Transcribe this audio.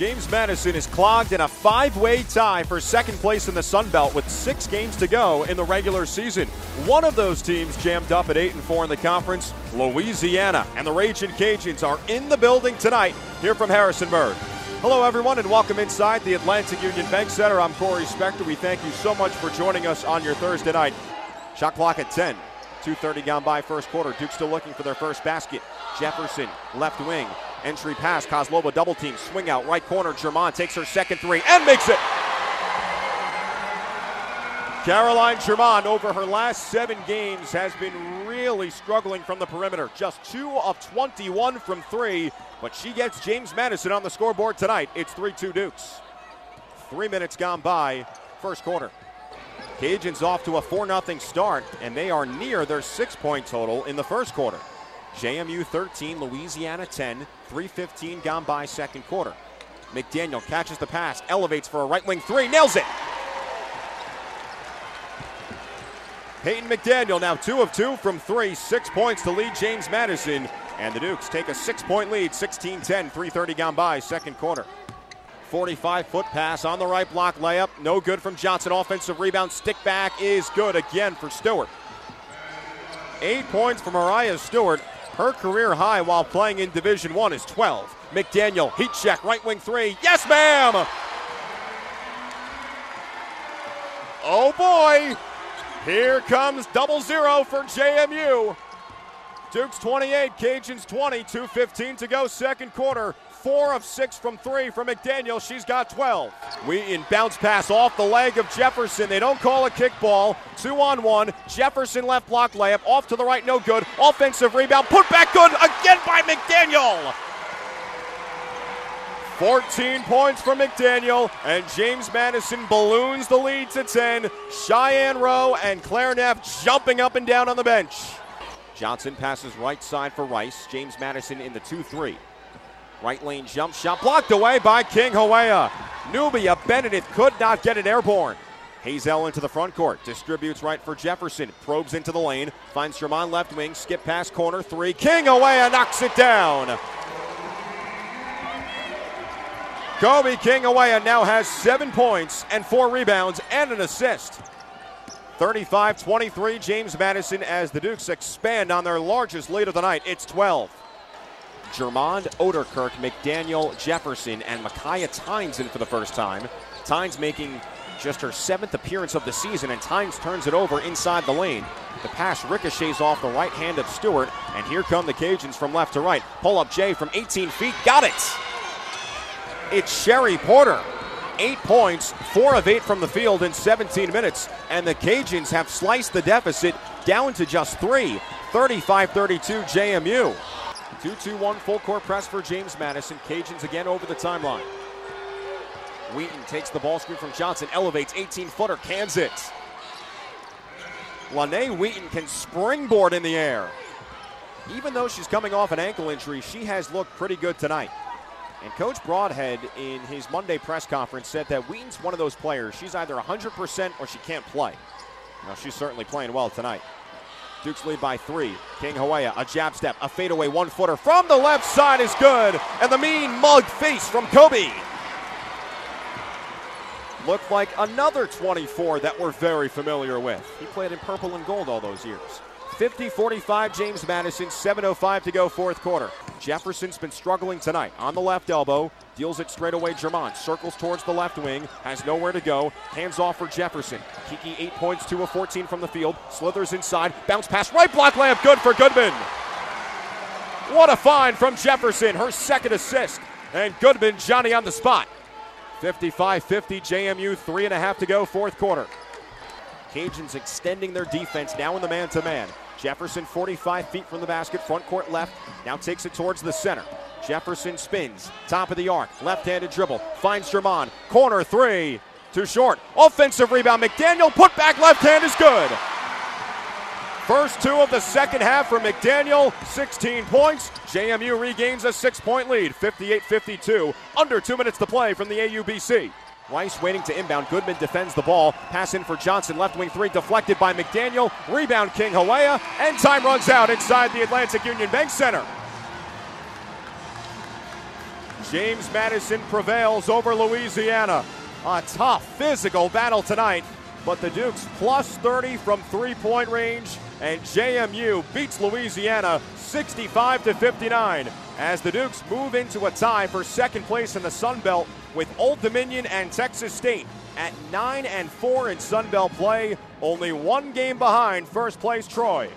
James Madison is clogged in a five way tie for second place in the Sun Belt with six games to go in the regular season. One of those teams jammed up at 8 and 4 in the conference, Louisiana. And the Raging Cajuns are in the building tonight here from Harrisonburg. Hello, everyone, and welcome inside the Atlantic Union Bank Center. I'm Corey Spector. We thank you so much for joining us on your Thursday night. Shot clock at 10. 2.30 gone by first quarter. Duke still looking for their first basket. Jefferson, left wing. Entry pass. Kozlova double team. Swing out. Right corner. Germond takes her second three and makes it. Caroline Germond, over her last seven games, has been really struggling from the perimeter. Just two of 21 from three, but she gets James Madison on the scoreboard tonight. It's 3 2 Dukes. Three minutes gone by, first quarter. Cajuns off to a 4 0 start, and they are near their six point total in the first quarter. JMU 13, Louisiana 10, 3.15 gone by second quarter. McDaniel catches the pass, elevates for a right wing three, nails it. Peyton McDaniel now two of two from three, six points to lead James Madison. And the Dukes take a six point lead, 16 10, 3.30 gone by, second quarter. 45 foot pass on the right block layup, no good from Johnson. Offensive rebound, stick back is good again for Stewart. Eight points for Mariah Stewart. Her career high while playing in Division One is 12. McDaniel, heat check, right wing three. Yes, ma'am! Oh boy! Here comes double zero for JMU. Duke's 28, Cajuns 20, 2.15 to go, second quarter. Four of six from three from McDaniel. She's got 12. Wheaton bounce pass off the leg of Jefferson. They don't call a kickball. Two on one. Jefferson left block layup. Off to the right, no good. Offensive rebound. Put back good again by McDaniel. 14 points for McDaniel, and James Madison balloons the lead to 10. Cheyenne Rowe and Claire Neff jumping up and down on the bench. Johnson passes right side for Rice. James Madison in the 2 3. Right lane jump shot blocked away by King Hawea. Nubia Benedith could not get it airborne. Hazell into the front court, distributes right for Jefferson, probes into the lane, finds Germond left wing, skip past corner three. King Hawea knocks it down. Kobe King Hawea now has seven points and four rebounds and an assist. 35 23, James Madison as the Dukes expand on their largest lead of the night. It's 12. Germond Oderkirk, McDaniel Jefferson, and Micaiah Tynes in for the first time. Tynes making just her seventh appearance of the season, and Tynes turns it over inside the lane. The pass ricochets off the right hand of Stewart, and here come the Cajuns from left to right. Pull up Jay from 18 feet, got it! It's Sherry Porter. Eight points, four of eight from the field in 17 minutes, and the Cajuns have sliced the deficit down to just three. 35 32 JMU. 2 2 1 full court press for James Madison. Cajuns again over the timeline. Wheaton takes the ball screen from Johnson, elevates 18 footer, cans it. Lene Wheaton can springboard in the air. Even though she's coming off an ankle injury, she has looked pretty good tonight. And Coach Brodhead, in his Monday press conference, said that Wheaton's one of those players. She's either 100% or she can't play. Now, she's certainly playing well tonight. Duke's lead by three. King Hawea, a jab step, a fadeaway one footer from the left side is good. And the mean mug face from Kobe. Looked like another 24 that we're very familiar with. He played in purple and gold all those years. 50 45, James Madison, 7.05 to go, fourth quarter. Jefferson's been struggling tonight on the left elbow, deals it straight away. Germond circles towards the left wing, has nowhere to go, hands off for Jefferson. Kiki, eight points, two of 14 from the field, slithers inside, bounce pass, right block layup, good for Goodman. What a find from Jefferson, her second assist. And Goodman, Johnny on the spot. 55 50, JMU, three and a half to go, fourth quarter. Cajuns extending their defense now in the man to man. Jefferson 45 feet from the basket, front court left, now takes it towards the center. Jefferson spins, top of the arc, left handed dribble, finds Germond, corner three, too short. Offensive rebound, McDaniel, put back left hand is good. First two of the second half for McDaniel, 16 points. JMU regains a six point lead, 58 52, under two minutes to play from the AUBC. Rice waiting to inbound. Goodman defends the ball. Pass in for Johnson. Left wing three deflected by McDaniel. Rebound King Hawea. And time runs out inside the Atlantic Union Bank Center. James Madison prevails over Louisiana. A tough physical battle tonight, but the Dukes plus 30 from three point range, and JMU beats Louisiana 65 to 59 as the Dukes move into a tie for second place in the Sun Belt with Old Dominion and Texas State at 9 and 4 in Sun Belt play, only one game behind first place Troy.